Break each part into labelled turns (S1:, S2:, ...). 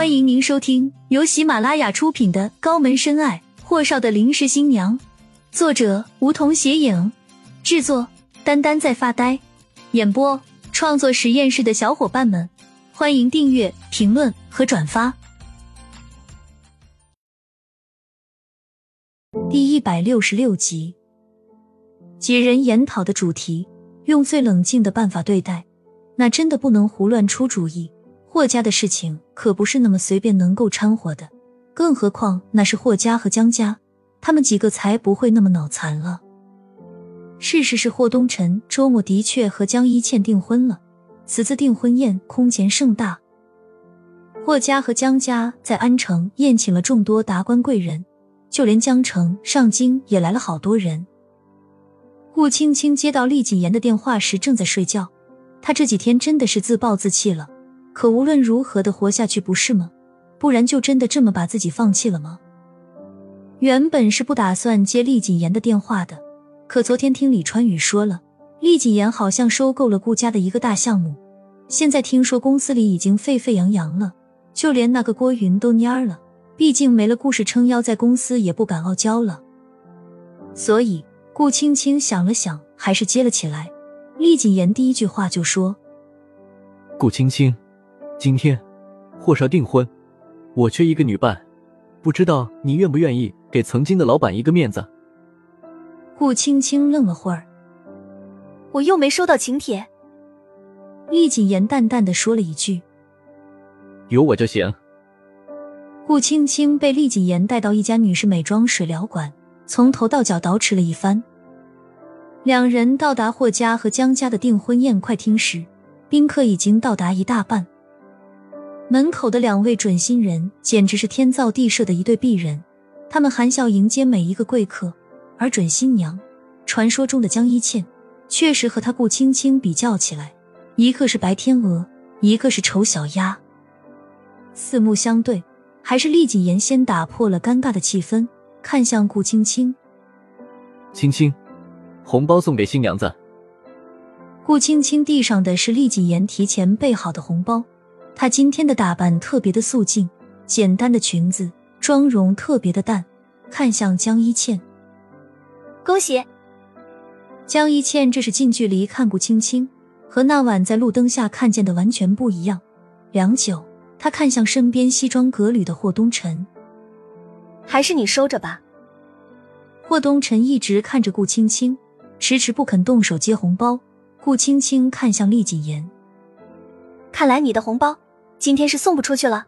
S1: 欢迎您收听由喜马拉雅出品的《高门深爱：霍少的临时新娘》，作者梧桐斜影，制作丹丹在发呆，演播创作实验室的小伙伴们，欢迎订阅、评论和转发。第一百六十六集，几人研讨的主题，用最冷静的办法对待，那真的不能胡乱出主意。霍家的事情可不是那么随便能够掺和的，更何况那是霍家和江家，他们几个才不会那么脑残了。事实是霍东辰周末的确和江一倩订婚了，此次订婚宴空前盛大。霍家和江家在安城宴请了众多达官贵人，就连江城、上京也来了好多人。顾青青接到厉谨言的电话时正在睡觉，她这几天真的是自暴自弃了。可无论如何的活下去不是吗？不然就真的这么把自己放弃了吗？原本是不打算接厉谨言的电话的，可昨天听李川宇说了，厉谨言好像收购了顾家的一个大项目，现在听说公司里已经沸沸扬扬了，就连那个郭云都蔫了。毕竟没了顾氏撑腰，在公司也不敢傲娇了。所以顾青青想了想，还是接了起来。厉谨言第一句话就说：“
S2: 顾青青。”今天，霍少订婚，我缺一个女伴，不知道你愿不愿意给曾经的老板一个面子。
S1: 顾青青愣了会儿，
S3: 我又没收到请帖。
S1: 厉谨言淡淡的说了一句：“
S2: 有我就行。”
S1: 顾青青被厉谨言带到一家女士美妆水疗馆，从头到脚捯饬了一番。两人到达霍家和江家的订婚宴快厅时，宾客已经到达一大半。门口的两位准新人简直是天造地设的一对璧人，他们含笑迎接每一个贵客。而准新娘，传说中的江一倩，确实和她顾青青比较起来，一个是白天鹅，一个是丑小鸭。四目相对，还是厉谨言先打破了尴尬的气氛，看向顾青青：“
S2: 青青，红包送给新娘子。”
S1: 顾青青递上的是厉谨言提前备好的红包。她今天的打扮特别的素净，简单的裙子，妆容特别的淡，看向江一倩，
S3: 恭喜。
S1: 江一倩这是近距离看顾青青，和那晚在路灯下看见的完全不一样。良久，她看向身边西装革履的霍东辰，
S3: 还是你收着吧。
S1: 霍东辰一直看着顾青青，迟迟不肯动手接红包。顾青青看向厉谨言。
S3: 看来你的红包今天是送不出去了。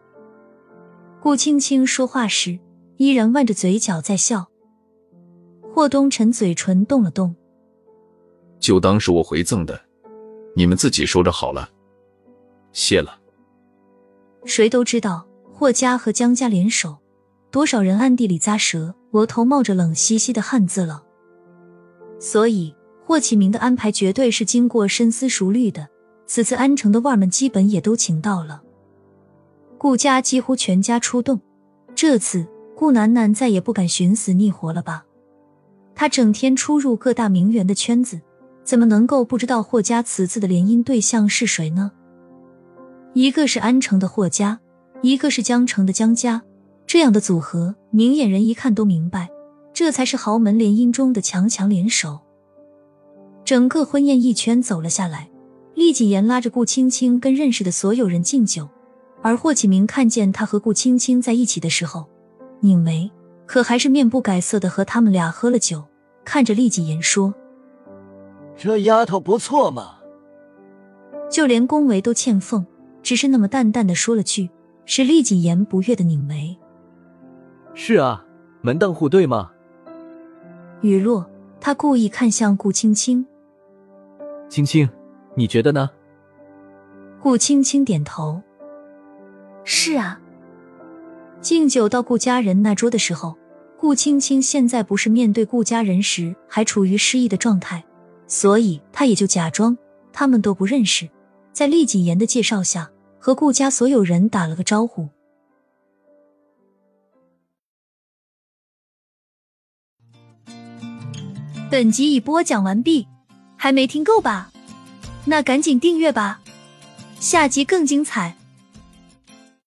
S1: 顾青青说话时依然弯着嘴角在笑。霍东辰嘴唇动了动，
S4: 就当是我回赠的，你们自己收着好了。谢了。
S1: 谁都知道霍家和江家联手，多少人暗地里咂舌，额头冒着冷兮兮的汗渍了。所以霍启明的安排绝对是经过深思熟虑的。此次安城的腕儿们基本也都请到了，顾家几乎全家出动。这次顾楠楠再也不敢寻死觅活了吧？他整天出入各大名媛的圈子，怎么能够不知道霍家此次的联姻对象是谁呢？一个是安城的霍家，一个是江城的江家，这样的组合，明眼人一看都明白，这才是豪门联姻中的强强联手。整个婚宴一圈走了下来。厉谨言拉着顾青青跟认识的所有人敬酒，而霍启明看见他和顾青青在一起的时候，拧眉，可还是面不改色的和他们俩喝了酒，看着厉谨言说：“
S5: 这丫头不错嘛。”
S1: 就连恭维都欠奉，只是那么淡淡的说了句，使厉谨言不悦的拧眉。
S2: 是啊，门当户对嘛。
S1: 雨落，他故意看向顾青青，
S2: 青青。你觉得呢？
S1: 顾青青点头。
S3: 是啊。
S1: 敬酒到顾家人那桌的时候，顾青青现在不是面对顾家人时还处于失忆的状态，所以她也就假装他们都不认识，在厉谨言的介绍下和顾家所有人打了个招呼。本集已播讲完毕，还没听够吧？那赶紧订阅吧，下集更精彩。